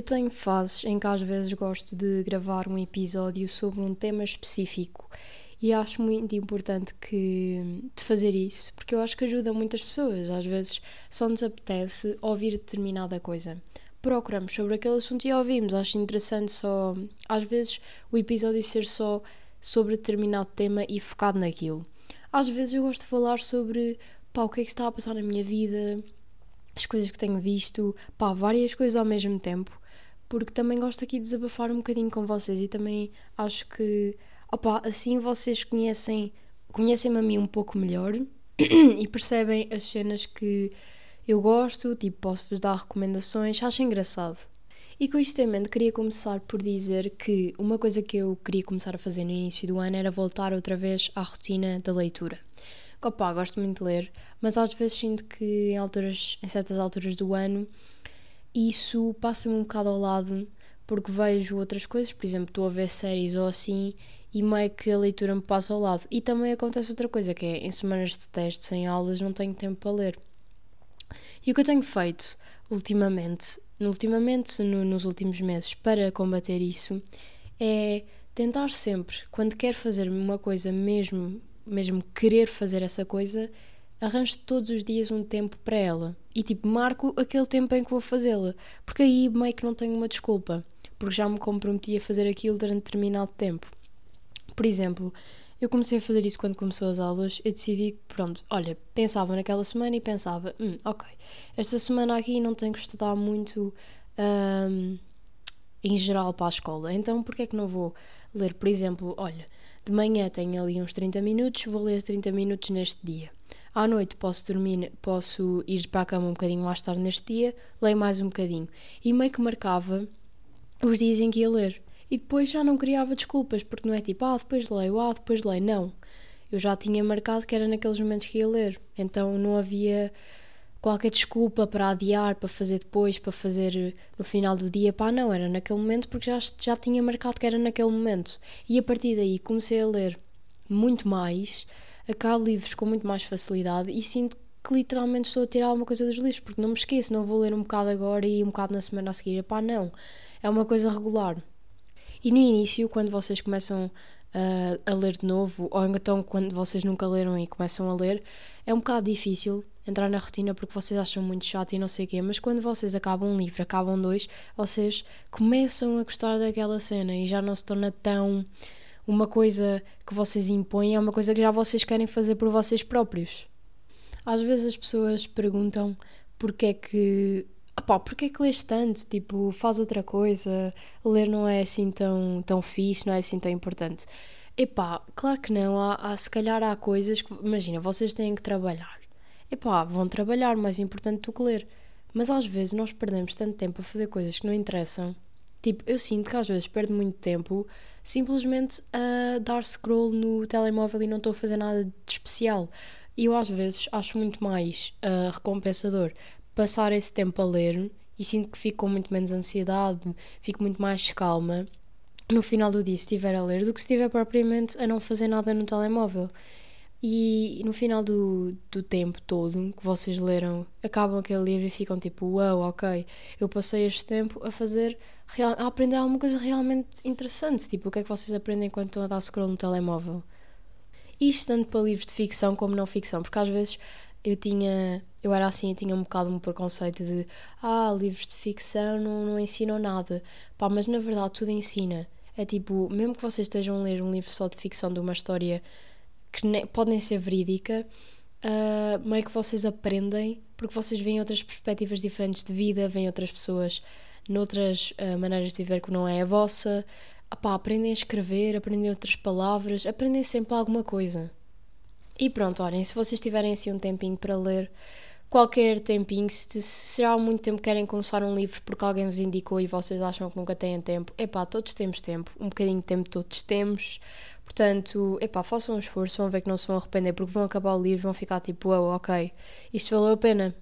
Eu tenho fases em que às vezes gosto de gravar um episódio sobre um tema específico e acho muito importante que de fazer isso, porque eu acho que ajuda muitas pessoas. Às vezes só nos apetece ouvir determinada coisa. Procuramos sobre aquele assunto e ouvimos. Acho interessante só, às vezes, o episódio ser só sobre determinado tema e focado naquilo. Às vezes eu gosto de falar sobre pá, o que é que está a passar na minha vida, as coisas que tenho visto, pá, várias coisas ao mesmo tempo porque também gosto aqui de desabafar um bocadinho com vocês e também acho que opa, assim vocês conhecem conhecem-me a mim um pouco melhor e percebem as cenas que eu gosto, tipo, posso-vos dar recomendações, acho engraçado. E com isto em mente, queria começar por dizer que uma coisa que eu queria começar a fazer no início do ano era voltar outra vez à rotina da leitura. Opa, gosto muito de ler, mas às vezes sinto que em, alturas, em certas alturas do ano isso passa-me um bocado ao lado porque vejo outras coisas, por exemplo, estou a ver séries ou assim e meio que a leitura me passa ao lado. E também acontece outra coisa, que é em semanas de testes, em aulas, não tenho tempo para ler. E o que eu tenho feito ultimamente, ultimamente no, nos últimos meses, para combater isso, é tentar sempre, quando quero fazer uma coisa mesmo, mesmo querer fazer essa coisa, arranjo todos os dias um tempo para ela. E tipo marco aquele tempo em que vou fazê-la, porque aí meio que não tenho uma desculpa, porque já me comprometi a fazer aquilo durante determinado tempo. Por exemplo, eu comecei a fazer isso quando começou as aulas, eu decidi que, pronto, olha, pensava naquela semana e pensava, hum, ok, esta semana aqui não tenho que estudar muito hum, em geral para a escola, então porquê é que não vou ler, por exemplo, olha, de manhã tenho ali uns 30 minutos, vou ler 30 minutos neste dia. À noite posso dormir, posso ir para a cama um bocadinho mais tarde neste dia, leio mais um bocadinho. E meio que marcava os dias em que ia ler. E depois já não criava desculpas, porque não é tipo, ah, depois leio, ah, depois leio. Não. Eu já tinha marcado que era naqueles momentos que ia ler. Então não havia qualquer desculpa para adiar, para fazer depois, para fazer no final do dia. Pá, não, era naquele momento porque já, já tinha marcado que era naquele momento. E a partir daí comecei a ler muito mais acabo livros com muito mais facilidade e sinto que literalmente estou a tirar alguma coisa dos livros, porque não me esqueço, não vou ler um bocado agora e um bocado na semana a seguir. Pá, não. É uma coisa regular. E no início, quando vocês começam uh, a ler de novo, ou então quando vocês nunca leram e começam a ler, é um bocado difícil entrar na rotina porque vocês acham muito chato e não sei o quê, mas quando vocês acabam um livro, acabam dois, vocês começam a gostar daquela cena e já não se torna tão uma coisa que vocês impõem, é uma coisa que já vocês querem fazer por vocês próprios. Às vezes as pessoas perguntam porque é que. Opá, porque é que lês tanto? Tipo, faz outra coisa, ler não é assim tão, tão fixe, não é assim tão importante. Epá, claro que não, há, há, se calhar há coisas que, imagina, vocês têm que trabalhar. Epá, vão trabalhar, mais importante do que ler. Mas às vezes nós perdemos tanto tempo a fazer coisas que não interessam. Tipo, eu sinto que às vezes perdo muito tempo simplesmente a dar scroll no telemóvel e não estou a fazer nada de especial. E eu às vezes acho muito mais uh, recompensador passar esse tempo a ler e sinto que fico com muito menos ansiedade, fico muito mais calma no final do dia se estiver a ler do que se estiver propriamente a não fazer nada no telemóvel. E no final do, do tempo todo que vocês leram, acabam aquele livro e ficam tipo, uau, wow, ok, eu passei este tempo a fazer real, a aprender alguma coisa realmente interessante. Tipo, o que é que vocês aprendem quando estão a dar scroll no telemóvel? Isto tanto para livros de ficção como não ficção, porque às vezes eu tinha, eu era assim, eu tinha um bocado um preconceito de ah, livros de ficção não, não ensinam nada. Pá, mas na verdade tudo ensina. É tipo, mesmo que vocês estejam a ler um livro só de ficção de uma história que ne, pode nem ser verídica, uh, meio que vocês aprendem porque vocês veem outras perspectivas diferentes de vida, veem outras pessoas noutras uh, maneiras de viver que não é a vossa. Apá, aprendem a escrever, aprendem outras palavras, aprendem sempre alguma coisa. E pronto, olhem, se vocês tiverem assim um tempinho para ler, qualquer tempinho, se, se já há muito tempo querem começar um livro porque alguém vos indicou e vocês acham que nunca têm tempo, epá, todos temos tempo, um bocadinho de tempo todos temos. Portanto, epá, façam um esforço, vão ver que não se vão arrepender porque vão acabar o livro, vão ficar tipo, oh, ok, isto valeu a pena.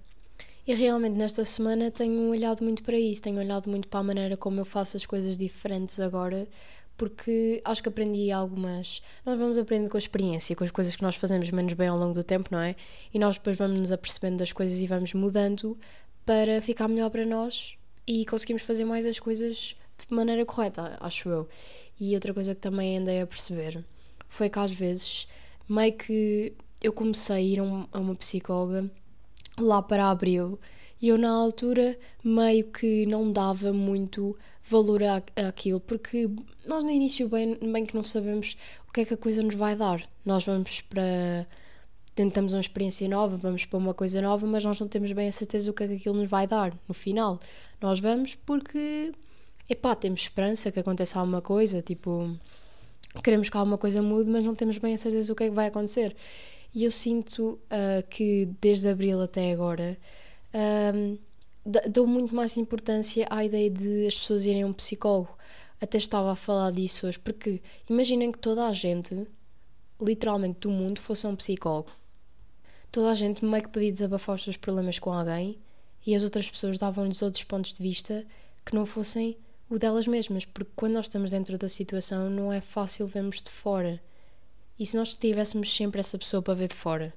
E realmente nesta semana tenho olhado muito para isso, tenho olhado muito para a maneira como eu faço as coisas diferentes agora, porque acho que aprendi algumas. Nós vamos aprendendo com a experiência, com as coisas que nós fazemos menos bem ao longo do tempo, não é? E nós depois vamos nos apercebendo das coisas e vamos mudando para ficar melhor para nós e conseguimos fazer mais as coisas de maneira correta, acho eu. E outra coisa que também andei a perceber foi que às vezes meio que eu comecei a ir a uma psicóloga lá para abril e eu na altura meio que não dava muito valor àquilo, porque nós no início bem, bem que não sabemos o que é que a coisa nos vai dar. Nós vamos para. tentamos uma experiência nova, vamos para uma coisa nova, mas nós não temos bem a certeza o que é que aquilo nos vai dar no final. Nós vamos porque, epá, temos esperança que aconteça alguma coisa, tipo, queremos que alguma coisa mude, mas não temos bem a certeza o que é que vai acontecer. E eu sinto uh, que desde abril até agora. Um, dou muito mais importância à ideia de as pessoas irem a um psicólogo. Até estava a falar disso hoje, porque imaginem que toda a gente, literalmente do mundo, fosse um psicólogo. Toda a gente meio que podia desabafar os seus problemas com alguém e as outras pessoas davam-lhes outros pontos de vista que não fossem o delas mesmas, porque quando nós estamos dentro da situação não é fácil vermos de fora. E se nós tivéssemos sempre essa pessoa para ver de fora?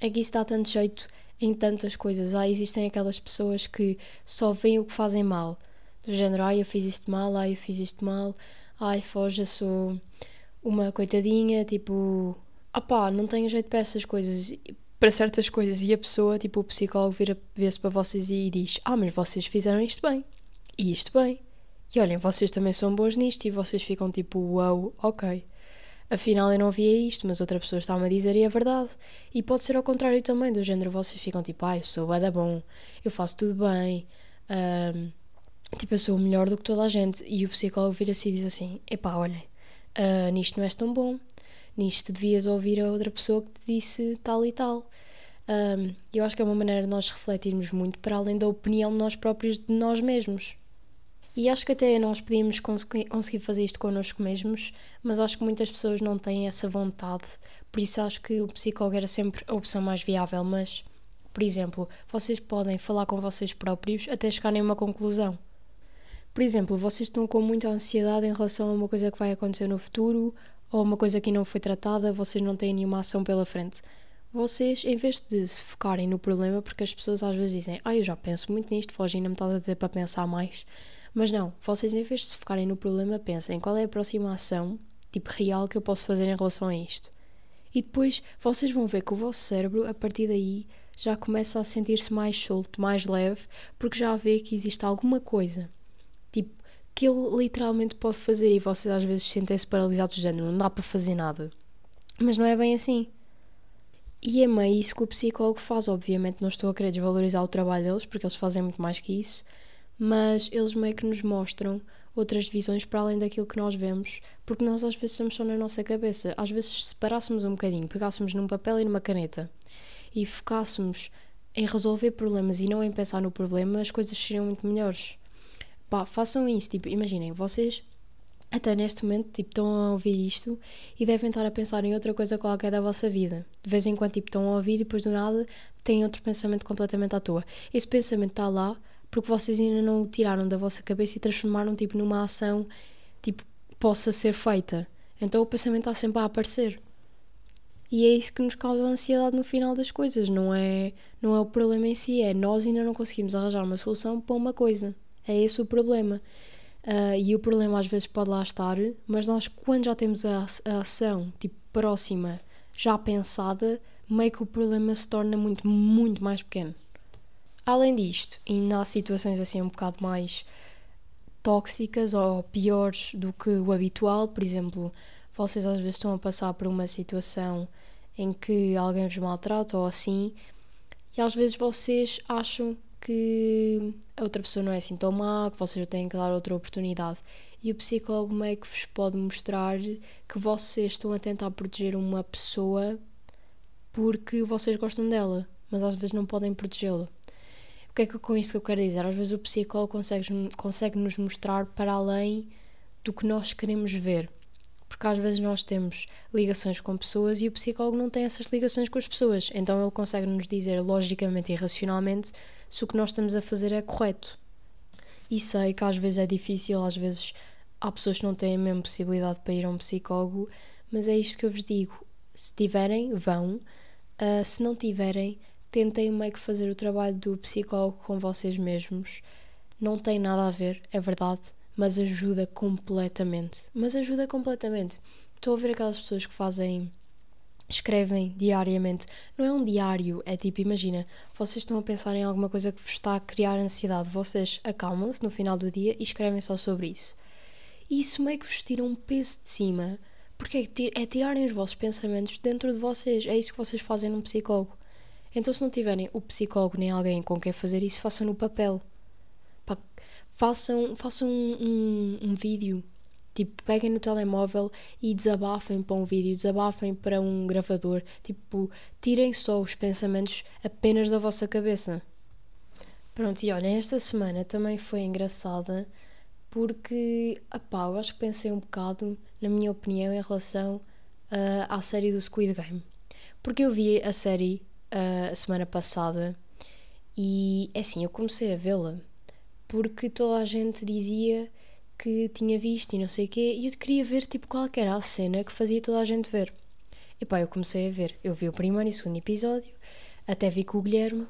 É que isso dá tanto jeito em tantas coisas. Ah, existem aquelas pessoas que só veem o que fazem mal. Do género, ai, eu fiz isto mal, ai, eu fiz isto mal, ai, foge, eu sou uma coitadinha, tipo, ah pá, não tenho jeito para essas coisas, para certas coisas. E a pessoa, tipo, o psicólogo vira-se vira para vocês e diz, ah, mas vocês fizeram isto bem, e isto bem. E olhem, vocês também são bons nisto, e vocês ficam tipo, uau, wow, ok afinal eu não via isto, mas outra pessoa está-me a dizer e é verdade. E pode ser ao contrário também, do género vocês ficam tipo, ah, eu sou da bom, eu faço tudo bem, um, tipo, eu sou melhor do que toda a gente. E o psicólogo vira-se e diz assim: epá, olhem, uh, nisto não és tão bom, nisto devias ouvir a outra pessoa que te disse tal e tal. Um, eu acho que é uma maneira de nós refletirmos muito para além da opinião de nós próprios de nós mesmos. E acho que até nós podíamos conseguir fazer isto connosco mesmos, mas acho que muitas pessoas não têm essa vontade. Por isso acho que o psicólogo era sempre a opção mais viável. Mas, por exemplo, vocês podem falar com vocês próprios até chegarem a uma conclusão. Por exemplo, vocês estão com muita ansiedade em relação a uma coisa que vai acontecer no futuro ou uma coisa que não foi tratada, vocês não têm nenhuma ação pela frente. Vocês, em vez de se focarem no problema, porque as pessoas às vezes dizem, ah, eu já penso muito nisto, Foge, ainda me estás a dizer para pensar mais mas não, vocês em vez de se focarem no problema, pensem qual é a próxima ação, tipo real, que eu posso fazer em relação a isto. E depois vocês vão ver que o vosso cérebro, a partir daí, já começa a sentir-se mais solto, mais leve, porque já vê que existe alguma coisa, tipo, que ele literalmente pode fazer e vocês às vezes sentem-se paralisados género, não dá para fazer nada. Mas não é bem assim. E é meio isso que o psicólogo faz, obviamente não estou a querer desvalorizar o trabalho deles, porque eles fazem muito mais que isso, mas eles meio que nos mostram outras visões para além daquilo que nós vemos, porque nós às vezes estamos só na nossa cabeça. Às vezes, se parássemos um bocadinho, pegássemos num papel e numa caneta e focássemos em resolver problemas e não em pensar no problema, as coisas seriam muito melhores. Pá, façam isso, tipo, imaginem, vocês até neste momento, tipo, estão a ouvir isto e devem estar a pensar em outra coisa qualquer da vossa vida. De vez em quando, tipo, estão a ouvir e depois do nada têm outro pensamento completamente à toa. Esse pensamento está lá porque vocês ainda não o tiraram da vossa cabeça e transformaram tipo numa ação tipo possa ser feita. Então o pensamento está sempre a aparecer. E é isso que nos causa ansiedade no final das coisas, não é, não é o problema em si, é nós ainda não conseguimos arranjar uma solução para uma coisa. É esse o problema. Uh, e o problema às vezes pode lá estar, mas nós, quando já temos a, a ação tipo, próxima, já pensada, meio que o problema se torna muito, muito mais pequeno. Além disto, ainda há situações assim um bocado mais tóxicas ou piores do que o habitual, por exemplo, vocês às vezes estão a passar por uma situação em que alguém vos maltrata ou assim, e às vezes vocês acham que a outra pessoa não é assim tão má, que vocês têm que dar outra oportunidade. E o psicólogo meio que vos pode mostrar que vocês estão a tentar proteger uma pessoa porque vocês gostam dela, mas às vezes não podem protegê-la. O que é que com isto que eu quero dizer? Às vezes o psicólogo consegue, consegue nos mostrar para além do que nós queremos ver. Porque às vezes nós temos ligações com pessoas e o psicólogo não tem essas ligações com as pessoas. Então ele consegue nos dizer logicamente e racionalmente se o que nós estamos a fazer é correto. E sei que às vezes é difícil, às vezes há pessoas que não têm a mesma possibilidade para ir a um psicólogo, mas é isto que eu vos digo. Se tiverem, vão. Uh, se não tiverem, tentem meio que fazer o trabalho do psicólogo com vocês mesmos. não tem nada a ver, é verdade, mas ajuda completamente. Mas ajuda completamente. Estou a ver aquelas pessoas que fazem. escrevem diariamente. Não é um diário, é tipo, imagina, vocês estão a pensar em alguma coisa que vos está a criar ansiedade, vocês acalmam-se no final do dia e escrevem só sobre isso. E isso meio que vos tira um peso de cima, porque é, é tirarem os vossos pensamentos dentro de vocês. É isso que vocês fazem num psicólogo. Então, se não tiverem o psicólogo nem alguém com quem fazer isso, façam no papel. Pá, façam façam um, um, um, vídeo. Tipo, peguem no telemóvel e desabafem para um vídeo, desabafem para um gravador. Tipo, tirem só os pensamentos apenas da vossa cabeça. Pronto, e olhem, esta semana também foi engraçada porque, apá, eu acho que pensei um bocado, na minha opinião, em relação uh, à série do Squid Game. Porque eu vi a série uh, a semana passada e, é assim, eu comecei a vê-la porque toda a gente dizia que tinha visto e não sei o quê e eu queria ver, tipo, qual era a cena que fazia toda a gente ver. E pá, eu comecei a ver. Eu vi o primeiro e o segundo episódio, até vi com o Guilherme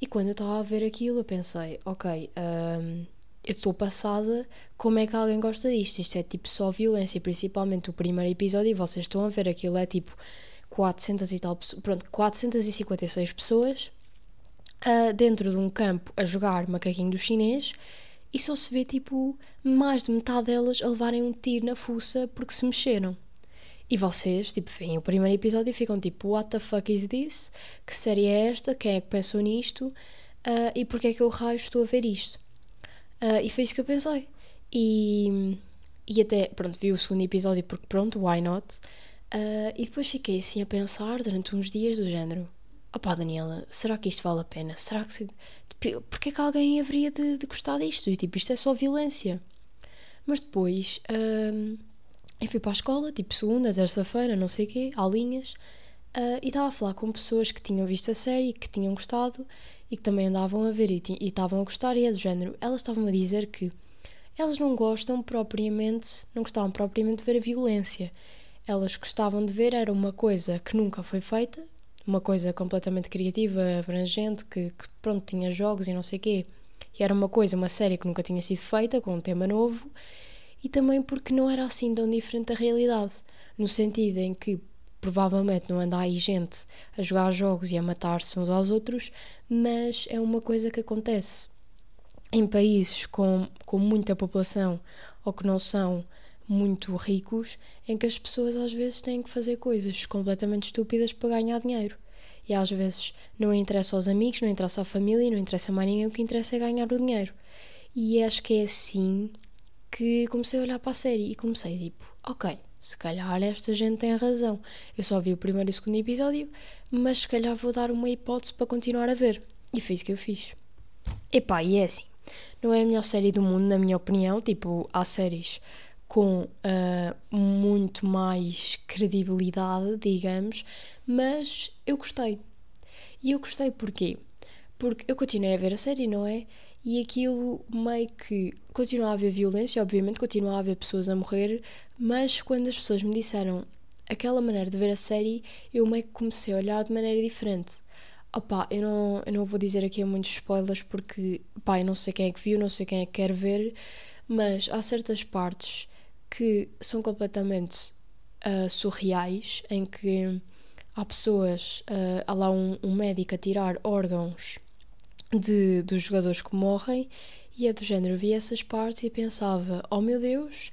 e quando eu estava a ver aquilo eu pensei, ok... Um, eu estou passada como é que alguém gosta disto. Isto é tipo só violência, principalmente o primeiro episódio, e vocês estão a ver aquilo, é tipo 400 e tal, pronto, 456 pessoas uh, dentro de um campo a jogar macaquinho do chinês e só se vê tipo mais de metade delas a levarem um tiro na fuça porque se mexeram. E vocês, tipo, veem o primeiro episódio e ficam tipo, what the fuck is this? Que série é esta? Quem é que pensou nisto? Uh, e porquê é que eu raio estou a ver isto? Uh, e foi isso que eu pensei. E, e até, pronto, vi o segundo episódio porque, pronto, why not? Uh, e depois fiquei assim a pensar durante uns dias do género: opá, Daniela, será que isto vale a pena? Será que. É que alguém haveria de, de, gostar disto? E tipo, isto é só violência. Mas depois uh, eu fui para a escola, tipo, segunda, terça-feira, não sei o quê, aulinhas, uh, e estava a falar com pessoas que tinham visto a série, que tinham gostado e que também andavam a ver e estavam a gostar, e é do género. Elas estavam a dizer que elas não gostam propriamente, não gostavam propriamente de ver a violência. Elas gostavam de ver era uma coisa que nunca foi feita, uma coisa completamente criativa, abrangente, que, que pronto, tinha jogos e não sei quê. E era uma coisa, uma série que nunca tinha sido feita, com um tema novo, e também porque não era assim tão diferente da realidade, no sentido em que provavelmente não anda aí gente a jogar jogos e a matar-se uns aos outros, mas é uma coisa que acontece em países com, com muita população ou que não são muito ricos, em que as pessoas às vezes têm que fazer coisas completamente estúpidas para ganhar dinheiro. E às vezes não interessa aos amigos, não interessa à família, não interessa a mais ninguém, o que interessa é ganhar o dinheiro. E acho que é assim que comecei a olhar para a série e comecei tipo, ok, se calhar esta gente tem razão. Eu só vi o primeiro e o segundo episódio, mas se calhar vou dar uma hipótese para continuar a ver. E foi isso que eu fiz. Epá, e é assim. Não é a melhor série do mundo, na minha opinião. Tipo, há séries com uh, muito mais credibilidade, digamos, mas eu gostei. E eu gostei porquê? Porque eu continuei a ver a série, não é? E aquilo meio que continua a haver violência, obviamente, continua a haver pessoas a morrer, mas quando as pessoas me disseram aquela maneira de ver a série, eu meio que comecei a olhar de maneira diferente. Opa, eu não, eu não vou dizer aqui muitos spoilers porque, pá, eu não sei quem é que viu, não sei quem é que quer ver, mas há certas partes que são completamente uh, surreais, em que há pessoas, uh, há lá um, um médico a tirar órgãos de, dos jogadores que morrem e é do género, vi essas partes e pensava, oh meu Deus,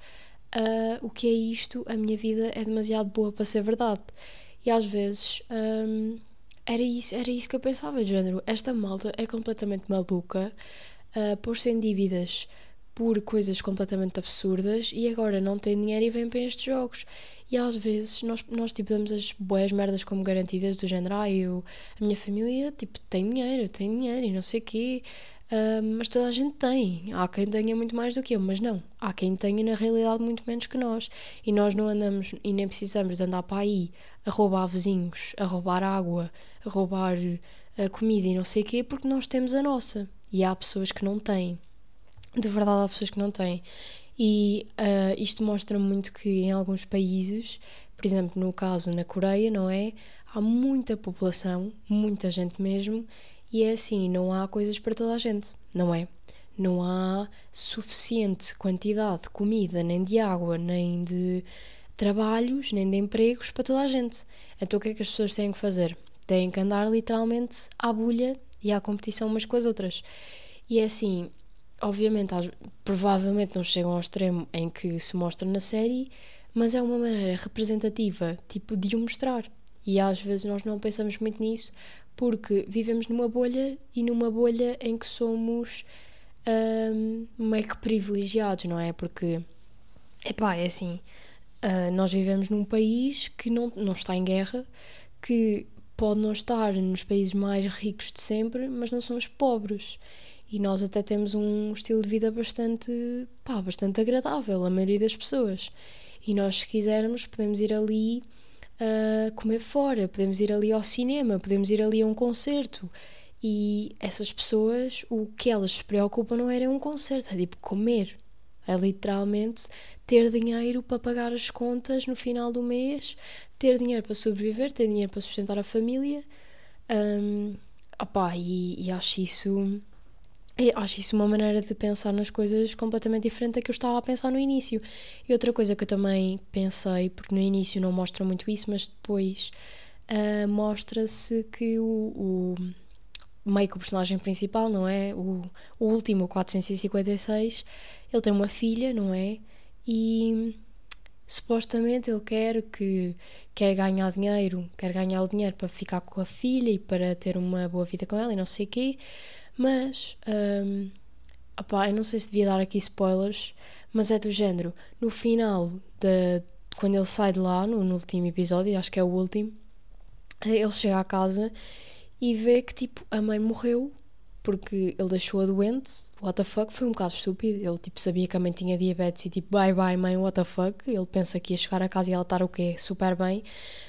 uh, o que é isto? A minha vida é demasiado boa para ser verdade. E às vezes um, era, isso, era isso que eu pensava, de género, esta malta é completamente maluca uh, por sem dívidas por coisas completamente absurdas e agora não tem dinheiro e vem para estes jogos. E às vezes nós, nós tipo, damos as boas merdas como garantidas do género, ah, eu, a minha família, tipo, tem dinheiro, tenho dinheiro e não sei o quê, uh, mas toda a gente tem. Há quem tenha muito mais do que eu, mas não. Há quem tenha na realidade muito menos que nós. E nós não andamos e nem precisamos de andar para aí a roubar vizinhos, a roubar água, a roubar a comida e não sei o quê, porque nós temos a nossa. E há pessoas que não têm de verdade há pessoas que não têm. E uh, isto mostra muito que em alguns países, por exemplo, no caso na Coreia, não é? Há muita população, muita gente mesmo, e é assim, não há coisas para toda a gente, não é? não há suficiente quantidade de comida, nem de água, nem de trabalhos, nem de empregos para toda a gente. Então o que é que as pessoas têm que fazer? Têm que andar literalmente à bulha e à competição umas com as outras. E é assim, obviamente, provavelmente não chegam ao extremo em que se mostra na série, mas é uma maneira representativa, tipo, de o mostrar. E às vezes nós não pensamos muito nisso porque vivemos numa bolha e numa bolha em que somos um, meio que privilegiados, não é? Porque, epá, é assim, uh, nós vivemos num país que não, não está em guerra, que pode não estar nos países mais ricos de sempre, mas não somos pobres. E nós até temos um estilo de vida bastante, pá, bastante agradável, a maioria das pessoas. E nós, se quisermos, podemos ir ali uh, comer fora, podemos ir ali ao cinema, podemos ir ali a um concerto. E essas pessoas, o que elas se preocupam não era um concerto, é tipo comer. É literalmente ter dinheiro para pagar as contas no final do mês, ter dinheiro para sobreviver, ter dinheiro para sustentar a família. Um, opá, e, e acho isso acho isso uma maneira de pensar nas coisas completamente diferente da que eu estava a pensar no início. E outra coisa que eu também pensei, porque no início não mostra muito isso, mas depois uh, mostra-se que o, o meio que o personagem principal, não é? O, o último, o 456, ele tem uma filha, não é? E supostamente ele quer que quer ganhar dinheiro, quer ganhar o dinheiro para ficar com a filha e para ter uma boa vida com ela e não sei o quê. Mas, um, opá, eu não sei se devia dar aqui spoilers, mas é do género. No final, de, quando ele sai de lá, no, no último episódio, acho que é o último, ele chega à casa e vê que tipo a mãe morreu porque ele deixou-a doente. What the fuck? Foi um bocado estúpido. Ele tipo sabia que a mãe tinha diabetes e tipo bye bye mãe, what the fuck? Ele pensa que ia chegar a casa e ela estar o quê? Super bem.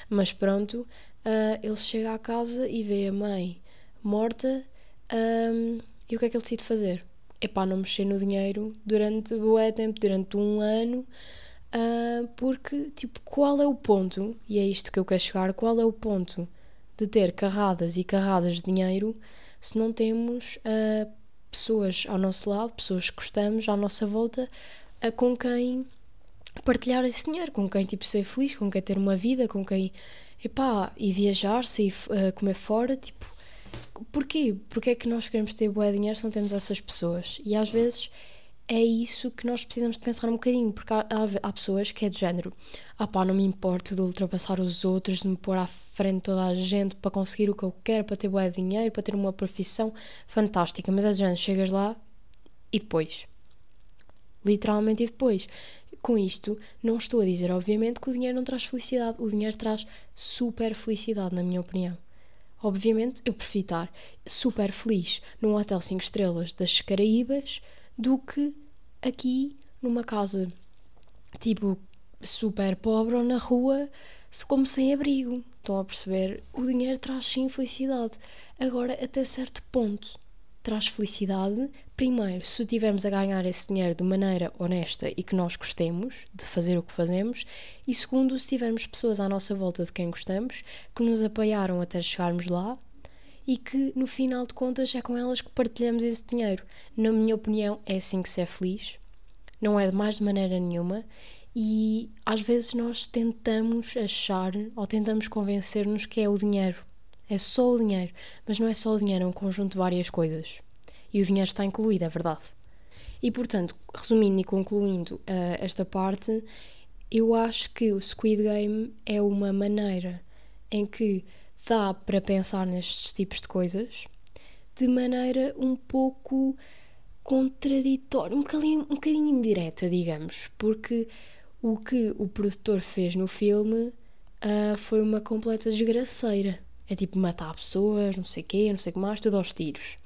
Mas pronto, uh, ele chega à casa e vê a mãe morta um, e o que é que ele decide fazer? É pá, não mexer no dinheiro durante bué tempo, durante um ano, uh, porque, tipo, qual é o ponto, e é isto que eu quero chegar, qual é o ponto de ter carradas e carradas de dinheiro se não temos uh, pessoas ao nosso lado, pessoas que gostamos à nossa volta, uh, com quem partilhar esse dinheiro, com quem, tipo, ser feliz, com quem ter uma vida, com quem, epá, e viajar, sair, comer fora, tipo, porquê? Porquê é que nós queremos ter boa dinheiro se não temos essas pessoas? E às vezes é isso que nós precisamos de pensar um bocadinho, porque há, há, há pessoas que é de género, ah pá, não me importo de ultrapassar os outros, de me pôr à frente toda a gente para conseguir o que eu quero, para ter boa dinheiro, para ter uma profissão fantástica, mas é de género, chegas lá e depois. Literalmente e depois. Com isto, não estou a dizer, obviamente, que o dinheiro não traz felicidade. O dinheiro traz super felicidade, na minha opinião. Obviamente, eu prefiro estar super feliz num hotel 5 estrelas das Caraíbas do que aqui numa casa tipo super pobre ou na rua como sem abrigo. Estão a perceber? O dinheiro traz sim felicidade. Agora, até certo ponto traz felicidade, primeiro, se estivermos a ganhar esse dinheiro de maneira honesta e que nós gostemos de fazer o que fazemos, e segundo, se tivermos pessoas à nossa volta de quem gostamos, que nos apoiaram até chegarmos lá e que no final de contas é com elas que partilhamos esse dinheiro. Na minha opinião, é assim que se é feliz, não é de mais de maneira nenhuma. E às vezes nós tentamos achar ou tentamos convencer-nos que é o dinheiro é só o dinheiro. Mas não é só o dinheiro, é um conjunto de várias coisas. E o dinheiro está incluído, é verdade. E portanto, resumindo e concluindo uh, esta parte, eu acho que o Squid Game é uma maneira em que dá para pensar nestes tipos de coisas de maneira um pouco contraditória, um bocadinho, um bocadinho indireta, digamos, porque o que o produtor fez no filme uh, foi uma completa desgraceira. É tipo matar pessoas, não sei o quê, não sei o que mais, tudo aos tiros.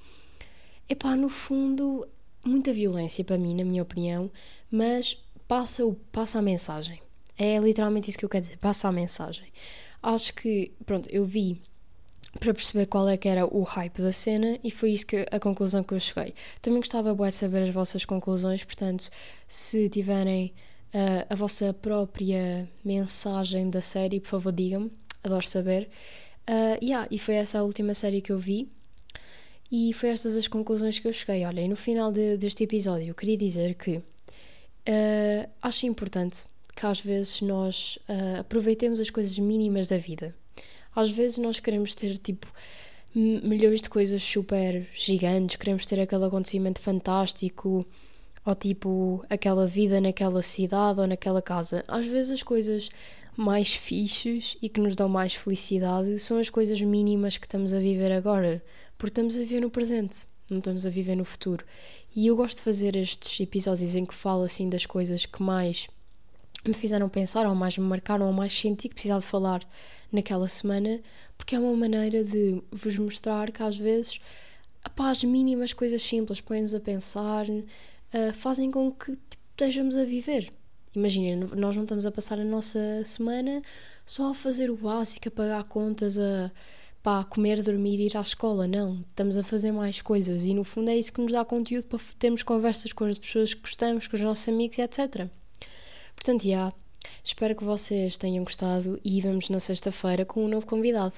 Epá, no fundo, muita violência para mim, na minha opinião, mas passa, o, passa a mensagem. É literalmente isso que eu quero dizer, passa a mensagem. Acho que, pronto, eu vi para perceber qual é que era o hype da cena e foi isso que a conclusão que eu cheguei. Também gostava de saber as vossas conclusões, portanto, se tiverem uh, a vossa própria mensagem da série, por favor digam-me, adoro saber. Uh, yeah, e foi essa a última série que eu vi. E foi estas as conclusões que eu cheguei. Olha, e no final de, deste episódio eu queria dizer que uh, acho importante que às vezes nós uh, aproveitemos as coisas mínimas da vida. Às vezes nós queremos ter tipo milhões de coisas super gigantes, queremos ter aquele acontecimento fantástico ou tipo aquela vida naquela cidade ou naquela casa. Às vezes as coisas mais fixes e que nos dão mais felicidade são as coisas mínimas que estamos a viver agora, porque estamos a viver no presente, não estamos a viver no futuro. E eu gosto de fazer estes episódios em que falo assim das coisas que mais me fizeram pensar, ou mais me marcaram, ou mais senti que precisava de falar naquela semana, porque é uma maneira de vos mostrar que às vezes apá, as mínimas coisas simples põem-nos a pensar, uh, fazem com que tipo, estejamos a viver. Imagina, nós não estamos a passar a nossa semana só a fazer o básico, a pagar contas, a pá, comer, dormir, ir à escola. Não, estamos a fazer mais coisas e no fundo é isso que nos dá conteúdo para termos conversas com as pessoas que gostamos, com os nossos amigos e etc. Portanto, já, espero que vocês tenham gostado e vemos na sexta-feira com um novo convidado.